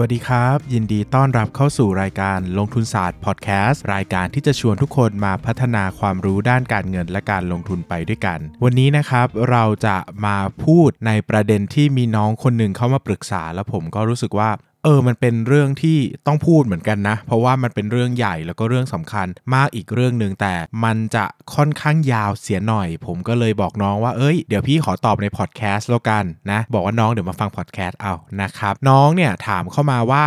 วัสดีครับ ยินดีต้อนรับเข้าสู่รายการลงทุนศาสตร์พอดแคสต์รายการที่จะชวนทุกคนมาพัฒนาความรู้ด้านการเงินและการลงทุนไปด้วยกัน วันนี้นะครับเราจะมาพูดในประเด็นที่มีน้องคนหนึ่งเข้ามาปรึกษา แล้วผมก็รู้สึกว่า เออ มันเป็นเรื่องที่ต้องพูดเหมือนกันนะ เพราะว่ามันเป็นเรื่องใหญ่แล้วก็เรื่องสำคัญมากอีกเรื่องหนึ่งแต่มันจะค่อนข้างยาวเสียหน่อย ผมก็เลยบอกน้องว่าเอ้ยเดี๋ยวพี่ขอตอบในพอดแคสต์แล้วกันนะ บอกว่าน้องเดี๋ยวมาฟังพอดแคสต์เอานะครับ น้องเนี่ยถามเข้ามาว่า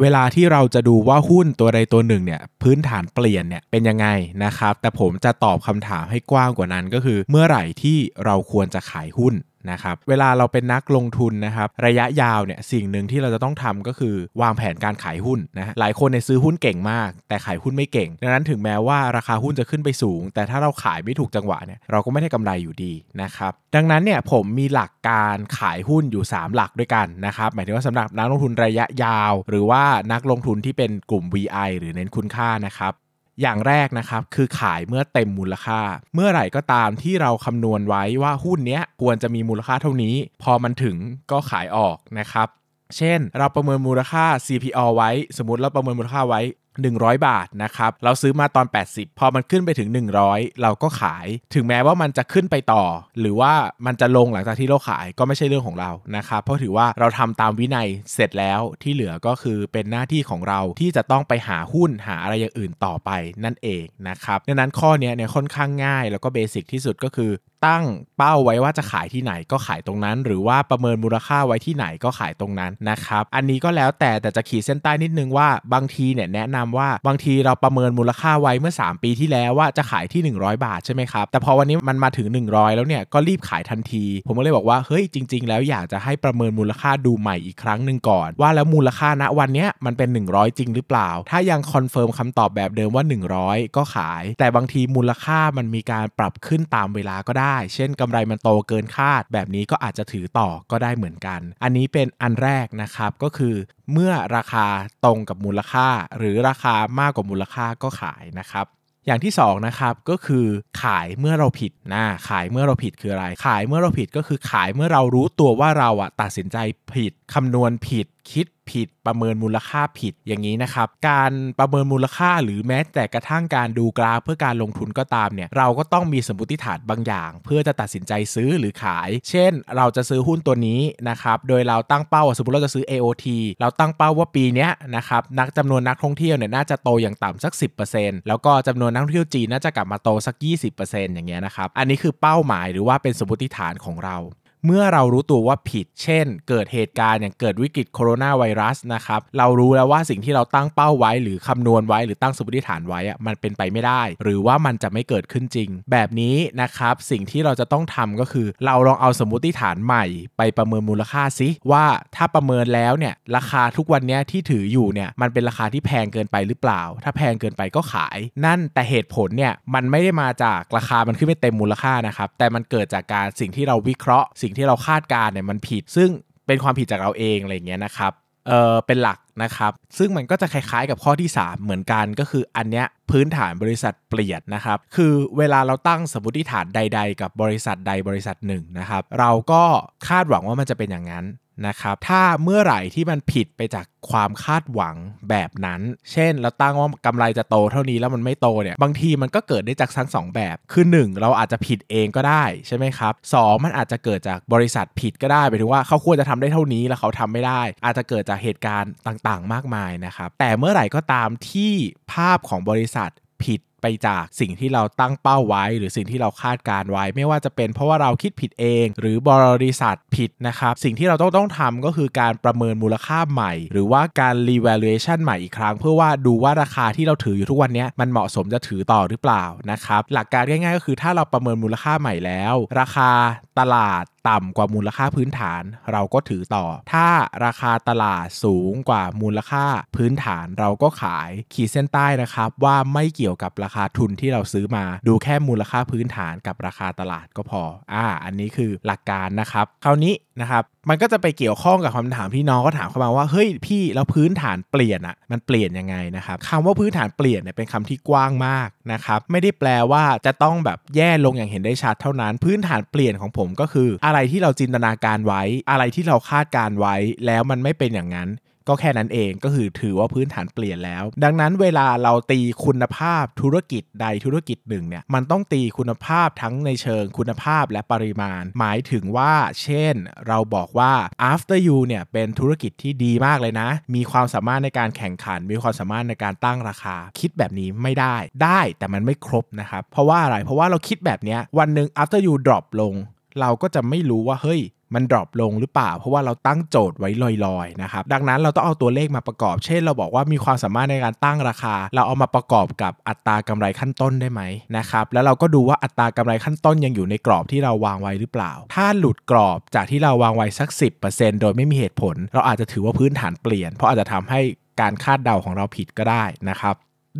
เวลาที่เราจะดูว่าหุ้นตัวใดตัวหนึ่งเนี่ยพื้นฐานเปลี่ยนเนี่ยเป็นยังไงนะครับ แต่ผมจะตอบคำถามให้กว้างกว่านั้นก็คือ เมื่อไหร่ที่เราควรจะขายหุ้น นะครับเวลาเราเป็นนักลงทุนนะครับระยะยาวเนี่ยสิ่งหนึ่งที่เราจะต้องทำก็คือวางแผนการขายหุ้นนะหลายคนเนี่ยซื้อหุ้นเก่งมาก แต่ขายหุ้นไม่เก่ง ดังนั้นถึงแม้ว่าราคาหุ้นจะขึ้นไปสูง แต่ถ้าเราขายไม่ถูกจังหวะเนี่ยเราก็ไม่ได้กำไรอยู่ดีนะครับดังนั้นเนี่ยผมมีหลักการขายหุ้นอยู่ 3 หลักด้วยกันนะครับหมายถึงว่าสำหรับนักลงทุนระยะยาว หรือว่านักลงทุนที่เป็นกลุ่ม VI หรือเน้นคุณค่านะครับ อย่างแรกนะครับคือขายเมื่อเต็มมูลค่า เมื่อไหร่ก็ตามที่เราคำนวณไว้ว่าหุ้นนี้ควรจะมีมูลค่าเท่านี้ พอมันถึงก็ขายออกนะครับ เช่น เราประเมินมูลค่า CPO ไว้ สมมติเราประเมินมูลค่าไว้100 บาทนะครับ เราซื้อมาตอน 80 พอมันขึ้นไปถึง 100 เราก็ขาย ถึงแม้ว่ามันจะขึ้นไปต่อ หรือว่ามันจะลงหลังจากที่เราขายก็ไม่ใช่เรื่องของเรานะครับ เพราะถือว่าเราทำตามวินัยเสร็จแล้วที่เหลือก็คือเป็นหน้าที่ของเราที่จะต้องไปหาหุ้นหาอะไรอย่างอื่นต่อไปนั่นเองนะครับ ดังนั้นข้อนี้เนี่ยค่อนข้างง่ายแล้วก็เบสิกที่สุดก็คือตั้งเป้าไว้ว่าจะขายที่ไหนก็ขายตรงนั้น หรือว่าประเมินมูลค่าไว้ที่ไหนก็ขายตรงนั้นนะครับ อันนี้ก็แล้วแต่แต่จะขีดเส้นใต้นิดนึงว่าบางทีเนี่ยแนะนำว่าบางทีเราประเมินมูลค่าไว้เมื่อ 3 ปีที่แล้วว่าจะขายที่ 100 บาทใช่ไหมครับ แต่พอวันนี้มันมาถึง 100 แล้วเนี่ยก็รีบขายทันที ผมก็เลยบอกว่าเฮ้ยจริง ๆ แล้วอยากจะให้ประเมินมูลค่าดูใหม่อีกครั้งหนึ่งก่อน ว่าแล้วมูลค่าณวันนี้มันเป็น 100 จริงหรือเปล่า ถ้ายัง confirm คำตอบแบบเดิมว่า 100 ก็ขาย แต่บางทีมูลค่ามันมีการปรับขึ้นตามเวลาก็ได้ เช่นกำไรมันโตเกินคาด แบบนี้ก็อาจจะถือต่อก็ได้เหมือนกัน อันนี้เป็นอันแรกนะครับก็คือเมื่อราคาตรงกับมูลค่า หรือราคามากกว่ามูลค่าก็ขายนะครับ อย่างที่2นะครับก็คือขายเมื่อเราผิดนะขายเมื่อเราผิดคืออะไร ขายเมื่อเราผิดก็คือขายเมื่อเรารู้ตัวว่าเราอะตัดสินใจผิดคำนวณผิดคิด ผิด ประเมินมูลค่าผิดอย่างนี้นะครับ การประเมินมูลค่าหรือแม้แต่กระทั่งการดูกราฟเพื่อการลงทุนก็ตามเนี่ยเราก็ต้องมีสมมติฐานบางอย่าง เพื่อจะตัดสินใจซื้อหรือขาย เช่น เราจะซื้อหุ้นตัวนี้นะครับโดยเราตั้งเป้าสมมติเราจะซื้อ AOT เราตั้งเป้าว่าปีนี้นะครับนักจำนวนนักท่องเที่ยวเนี่ยน่าจะโตอย่างต่ำสัก 10%แล้วก็จำนวนนักท่องเที่ยวจีนน่าจะกลับมาโตสัก 20%อย่างเงี้ยนะครับอันนี้คือเป้าหมายหรือว่าเป็นสมมติฐานของเรา เมื่อเรารู้ตัวว่าผิด เช่น เกิดเหตุการณ์อย่างเกิดวิกฤตโคโรนาไวรัสนะครับ เรารู้แล้วว่าสิ่งที่เราตั้งเป้าไว้หรือคำนวณไว้หรือตั้งสมมติฐานไว้อะมันเป็นไปไม่ได้ หรือว่ามันจะไม่เกิดขึ้นจริง แบบนี้นะครับสิ่งที่เราจะต้องทำก็คือ เราลองเอาสมมติฐานใหม่ไปประเมินมูลค่าซิว่าถ้าประเมินแล้วเนี่ยราคาทุกวันนี้ที่ถืออยู่เนี่ยมันเป็นราคาที่แพงเกินไปหรือเปล่า ถ้าแพงเกินไปก็ขาย นั่นแต่เหตุผลเนี่ยมันไม่ได้มาจากราคามันขึ้นไม่เต็มมูลค่านะครับแต่มันเกิดจากการสิ่งที่เราวิเคราะห์สิ่งที่เราคาดการเนี่ยมันผิด ซึ่งเป็นความผิดจากเราเองอะไรเงี้ยนะครับเออเป็นหลักนะครับ ซึ่งมันก็จะคล้ายๆกับข้อที่ 3 เหมือนกันก็คืออันเนี้ยพื้นฐานบริษัทเปลี่ยนนะครับ คือเวลาเราตั้งสมมติฐานใด ๆ กับบริษัทใดบริษัทหนึ่งนะครับ เราก็คาดหวังว่ามันจะเป็นอย่างนั้นนะครับถ้าเมื่อไหร่ที่มันผิดไปจากความคาดหวังแบบนั้น เช่น เราตั้งว่ากำไรจะโตเท่านี้แล้วมันไม่โตเนี่ยบางทีมันก็เกิดได้จากทั้งสองแบบ คือ 1 เราอาจจะผิดเองก็ได้ใช่ไหมครับสมันอาจจะเกิดจากบริษัทผิดก็ได้หมายถึงว่าเขาควรจะทำได้เท่านี้แล้วเขาทำไม่ได้ อาจจะเกิดจากเหตุการณ์ต่างๆ มากมายนะครับแต่เมื่อไหร่ก็ตามที่ภาพของบริษัทผิด ไปจากสิ่งที่เราตั้งเป้าไว้ หรือสิ่งที่เราคาดการไว้ ไม่ว่าจะเป็นเพราะว่าเราคิดผิดเอง หรือบริษัทผิดนะครับสิ่งที่เราต้องต้องทำก็คือการประเมินมูลค่าใหม่ หรือว่าการ revaluation ใหม่อีกครั้ง เพื่อว่าดูว่าราคาที่เราถืออยู่ทุกวันนี้มันเหมาะสมจะถือต่อหรือเปล่านะครับหลักการง่ายๆ ก็คือถ้าเราประเมินมูลค่าใหม่แล้ว ราคาตลาด ต่ำกว่ามูลค่าพื้นฐาน เราก็ถือต่อ ถ้าราคาตลาดสูงกว่ามูลค่าพื้นฐานเราก็ขายขีดเส้นใต้นะครับ ว่าไม่เกี่ยวกับราคาทุนที่เราซื้อมา ดูแค่มูลค่าพื้นฐานกับราคาตลาดก็พออ่าอันนี้คือหลักการนะครับคราวนี้นะครับมันก็จะไปเกี่ยวข้องกับคำถามที่น้องก็ถามเข้ามาว่าเฮ้ยพี่แล้วพื้นฐานเปลี่ยนอะมันเปลี่ยนยังไงนะครับคำว่าพื้นฐานเปลี่ยนเนี่ยเป็นคำที่กว้างมากนะครับไม่ได้แปลว่าจะต้องแบบแย่ลงอย่างเห็นได้ชัดเท่านั้น พื้นฐานเปลี่ยนของผมก็คือ อะไรที่เราจินตนาการไว้ อะไรที่เราคาดการไว้ แล้วมันไม่เป็นอย่างนั้น ก็แค่นั้นเองก็คือถือว่าพื้นฐานเปลี่ยนแล้ว ดังนั้นเวลาเราตีคุณภาพธุรกิจใดธุรกิจหนึ่งเนี่ยมันต้องตีคุณภาพทั้งในเชิงคุณภาพและปริมาณ หมายถึงว่า เช่น เราบอกว่า after you เนี่ยเป็นธุรกิจที่ดีมากเลยนะ มีความสามารถในการแข่งขัน มีความสามารถในการตั้งราคา คิดแบบนี้ไม่ได้ ได้แต่มันไม่ครบนะครับเพราะว่าอะไรเพราะว่าเราคิดแบบนี้วันหนึ่ง after you drop ลง เราก็จะไม่รู้ว่าเฮ้ย มันดรอปลงหรือเปล่า เพราะว่าเราตั้งโจทย์ไว้ลอยๆนะครับดังนั้นเราต้องเอาตัวเลขมาประกอบ เช่น เราบอกว่ามีความสามารถในการตั้งราคา เราเอามาประกอบกับอัตรากำไรขั้นต้นได้ไหมนะครับแล้วเราก็ดูว่าอัตรากำไรขั้นต้นยังอยู่ในกรอบที่เราวางไว้หรือเปล่า ถ้าหลุดกรอบจากที่เราวางไว้สัก 10%โดยไม่มีเหตุผล เราอาจจะถือว่าพื้นฐานเปลี่ยน เพราะอาจจะทำให้การคาดเดาของเราผิดก็ได้นะครับ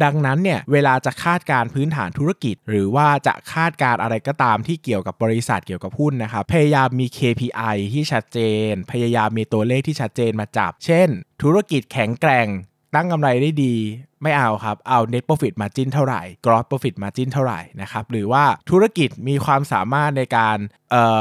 ดังนั้นเนี่ยเวลาจะคาดการพื้นฐานธุรกิจ หรือว่าจะคาดการอะไรก็ตามที่เกี่ยวกับบริษัทเกี่ยวกับหุ้นนะครับพยายามมี KPI ที่ชัดเจน พยายามมีตัวเลขที่ชัดเจนมาจับ เช่น ธุรกิจแข็งแกร่ง ตั้งกำไรได้ดีไม่เอาครับ เอา net profit margin เท่าไหร่ gross profit margin เท่าไหร่นะครับ หรือว่าธุรกิจมีความสามารถในการ เอ่อ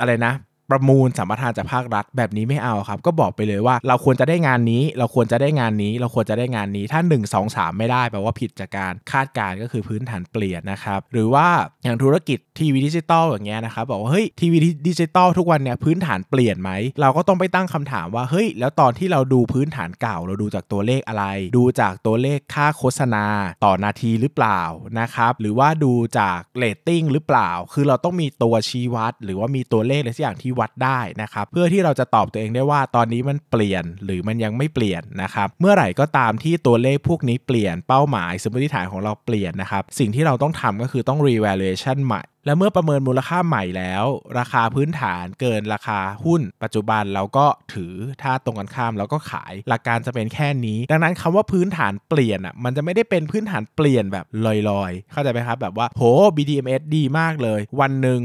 อะไรนะ ประมูลสัมปทานจากภาครัฐแบบนี้ไม่เอาครับ ก็บอกไปเลยว่าเราควรจะได้งานนี้ เราควรจะได้งานนี้ เราควรจะได้งานนี้ถ้า 1 2 3 ไม่ได้แปลว่าผิดจากการคาดการณ์ก็คือพื้นฐานเปลี่ยนนะครับหรือว่าอย่างธุรกิจทีวีดิจิตอลอย่างเงี้ยนะครับบอกว่าเฮ้ยทีวีดิจิตอลทุกวันเนี่ยพื้นฐานเปลี่ยนไหมเราก็ต้องไปตั้งคำถามว่าเฮ้ยแล้วตอนที่เราดูพื้นฐานเก่า เราดูจากตัวเลขอะไร ดูจากตัวเลขค่าโฆษณาต่อนาทีหรือเปล่านะครับหรือว่าดูจากเรตติ้งหรือเปล่า คือเราต้องมีตัวชี้วัด หรือว่ามีตัวเลขอะไรสักอย่างที่วัดได้นะครับเพื่อที่เราจะตอบตัวเองได้ว่าตอนนี้มันเปลี่ยนหรือมันยังไม่เปลี่ยนนะครับเมื่อไหร่ก็ตามที่ตัวเลขพวกนี้เปลี่ยนเป้าหมายสมมติฐานของเราเปลี่ยนนะครับสิ่งที่เราต้องทำก็คือต้อง revaluation ใหม่และเมื่อประเมินมูลค่าใหม่แล้ว ราคาพื้นฐานเกินราคาหุ้น ปัจจุบันเราก็ถือถ้าตรงกันข้ามเราก็ขายหลักการจะเป็นแค่นี้ ดังนั้นคำว่าพื้นฐานเปลี่ยนอะมันจะไม่ได้เป็นพื้นฐานเปลี่ยนแบบลอยๆ เข้าใจไหมครับแบบว่าโห BDMs ดีมากเลย วันหนึ่ง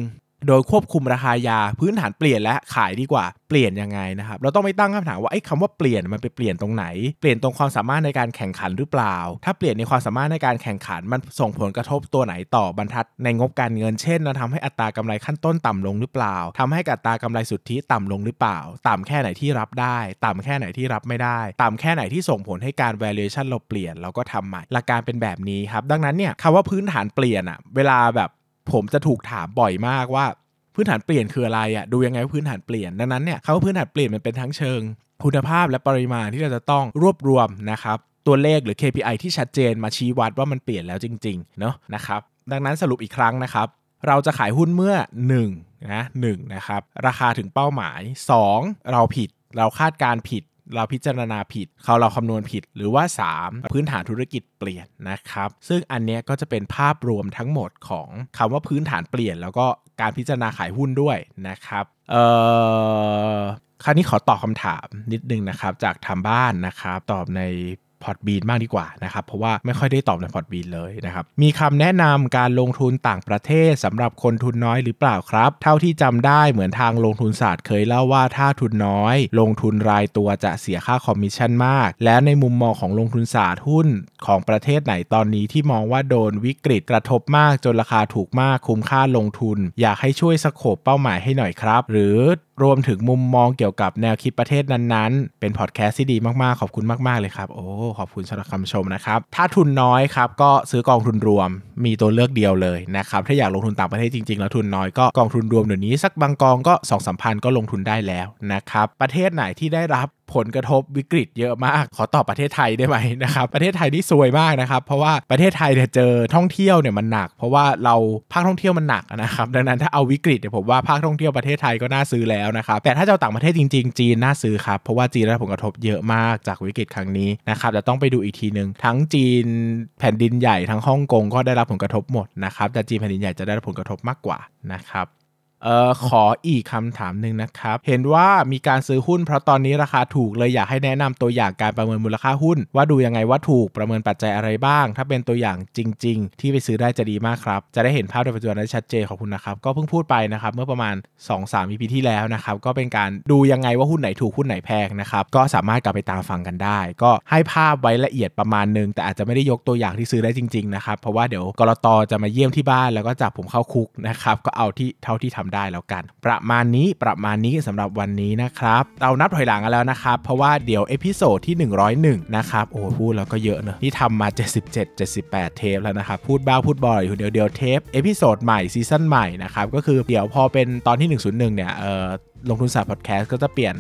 โดยควบคุมราคายาพื้นฐานเปลี่ยนและขายดีกว่าเปลี่ยนยังไงนะครับเราต้องไปตั้งคำถามว่าไอ้คำว่าเปลี่ยนมันไปเปลี่ยนตรงไหน เปลี่ยนตรงความสามารถในการแข่งขันหรือเปล่า ถ้าเปลี่ยนในความสามารถในการแข่งขันมันส่งผลกระทบตัวไหนต่อบรรทัดในงบการเงินเช่นเราทำให้อัตรากำไรขั้นต้นต่ำลงหรือเปล่าทำให้อัตรากำไรสุทธิต่ำลงหรือเปล่า ต่ำแค่ไหนที่รับได้ ต่ำแค่ไหนที่รับไม่ได้ ต่ำแค่ไหนที่ส่งผลให้การ valuation เราเปลี่ยนเราก็ทำใหม่หลักการเป็นแบบนี้ครับดังนั้นเนี่ยคำว่าพื้นฐานเปลี่ยนอะเวลาแบบ ผมจะถูกถามบ่อยมากว่าพื้นฐานเปลี่ยนคืออะไรอะ่ะดูยังไงว่าพื้นฐานเปลี่ยนดังนั้นเนี่ยคำว่าพื้นฐานเปลี่ยนมันเป็นทั้งเชิง คุณภาพและปริมาณที่เราจะต้องรวบรวมนะครับตัวเลขหรือ KPI ที่ชัดเจนมาชี้วัดว่ามันเปลี่ยนแล้วจริงๆเนาะนะครับดังนั้นสรุปอีกครั้งนะครับ เราจะขายหุ้นเมื่อ1นะหนะครับราคาถึงเป้าหมาย 2 เราผิดเราคาดการณ์ผิด เราพิจารณาผิด เขาเราคำนวณผิด หรือว่า 3 พื้นฐานธุรกิจเปลี่ยนนะครับ ซึ่งอันนี้ก็จะเป็นภาพรวมทั้งหมดของคำว่าพื้นฐานเปลี่ยน แล้วก็การพิจารณาขายหุ้นด้วยนะครับเอ่อคราวนี้ขอตอบคำถามนิดนึงนะครับ จากทางบ้านนะครับ ตอบใน Podbean มากดีกว่านะครับเพราะว่าไม่ค่อยได้ตอบใน Podbean เลยนะครับมีคำแนะนำการลงทุนต่างประเทศสำหรับคนทุนน้อยหรือเปล่าครับ เท่าที่จำได้เหมือนทางลงทุนศาสตร์เคยเล่าว่าถ้าทุนน้อย ลงทุนรายตัวจะเสียค่าคอมมิชชั่นมาก และในมุมมองของลงทุนศาสตร์หุ้นของประเทศไหนตอนนี้ที่มองว่าโดนวิกฤตกระทบมากจนราคาถูกมากคุ้มค่าลงทุน อยากให้ช่วยสโคบเป้าหมายให้หน่อยครับ หรือรวมถึงมุมมองเกี่ยวกับแนวคิดประเทศนั้นๆ เป็นพอดแคสต์ที่ดีมากๆ ขอบคุณมาก ๆ เลยครับ โอ้ขอบคุณสำหรับคำชมนะครับ ถ้าทุนน้อยครับก็ซื้อกองทุนรวมมีตัวเลือกเดียวเลยนะครับ ถ้าอยากลงทุนต่างประเทศจริงๆ แล้วทุนน้อยก็กองทุนรวมเดี๋ยวนี้สักบางกองก็2องสามพันก็ลงทุนได้แล้วนะครับ ประเทศไหนที่ได้รับ ผลกระทบวิกฤตเยอะมาก ขอตอบประเทศไทยได้ไหมนะครับ ประเทศไทยนี่ซวยมากนะครับ เพราะว่าประเทศไทยเนี่ยเจอท่องเที่ยวเนี่ยมันหนัก เพราะว่าเราภาคท่องเที่ยวมันหนักนะครับ ดังนั้นถ้าเอาวิกฤตเนี่ยผมว่าภาคท่องเที่ยวประเทศไทยก็น่าซื้อแล้วนะครับ แต่ถ้าจะต่างประเทศจริง ๆ จีนน่าซื้อครับ เพราะว่าจีนได้ผลกระทบเยอะมากจากวิกฤตครั้งนี้นะครับแต่ต้องไปดูอีกทีหนึ่งทั้งจีนแผ่นดินใหญ่ทั้งฮ่องกงก็ได้รับผลกระทบหมดนะครับแต่จีนแผ่นดินใหญ่จะได้รับผลกระทบมากกว่านะครับ เออขออีกคำถามหนึ่งนะครับ เห็นว่ามีการซื้อหุ้นเพราะตอนนี้ราคาถูกเลยอยากให้แนะนำตัวอย่างการประเมินมูลค่าหุ้น ว่าดูยังไงว่าถูกประเมินปัจจัยอะไรบ้าง ถ้าเป็นตัวอย่างจริง ๆ ที่ไปซื้อได้จะดีมากครับ จะได้เห็นภาพในปัจจุบันได้ชัดเจนขอบคุณนะครับ ก็เพิ่งพูดไปนะครับเมื่อประมาณ 2-3 EP ที่แล้วนะครับก็เป็นการดูยังไงว่าหุ้นไหนถูกหุ้นไหนแพงนะครับก็สามารถกลับไปตามฟังกันได้ ก็ให้ภาพไว้ละเอียดประมาณหนึ่งแต่อาจจะไม่ได้ยกตัวอย่างที่ซื้อได้จริงๆนะครับเพราะว่าเดี๋ยวก.ล.ต.จะมาเยี่ยมที่บ้านแล้วก็จับผมเข้าคุกนะครับก็เอาที่เท่าที่ทำได้แล้วกัน ประมาณนี้ประมาณนี้สำหรับวันนี้นะครับ เรานับถอยหลังกันแล้วนะครับ เพราะว่าเดี๋ยว episode ที่ 101 นะครับโอ้พูดแล้วก็เยอะเนอะนี่ทำมา 77 78 เทปแล้วนะครับ พูดบ้าพูดบออยู่คนเดียวเดี๋ยวเทป episode ใหม่ season ใหม่นะครับก็คือเดี๋ยวพอเป็นตอนที่ 101 เนี่ยเออลงทุนศาสตร์พอดแคสต์ก็จะเปลี่ยน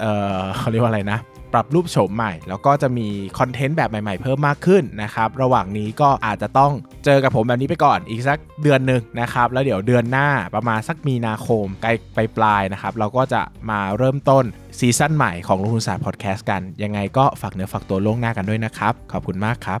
เออเขาเรียกว่าอะไรนะ ปรับรูปโฉมใหม่ แล้วก็จะมี content แบบใหม่ๆ เพิ่มมากขึ้นนะครับ ระหว่างนี้ก็อาจจะต้องเจอกับผมแบบนี้ไปก่อนอีกสักเดือนหนึ่งนะครับ แล้วเดี๋ยวเดือนหน้าประมาณสักมีนาคมใกล้ๆ ปลายนะครับ เราก็จะมาเริ่มต้น season ใหม่ของลงทุนศาสตร์พอดแคสต์กัน ยังไงก็ฝากเนื้อฝากตัวล่วงหน้ากันด้วยนะครับ ขอบคุณมากครับ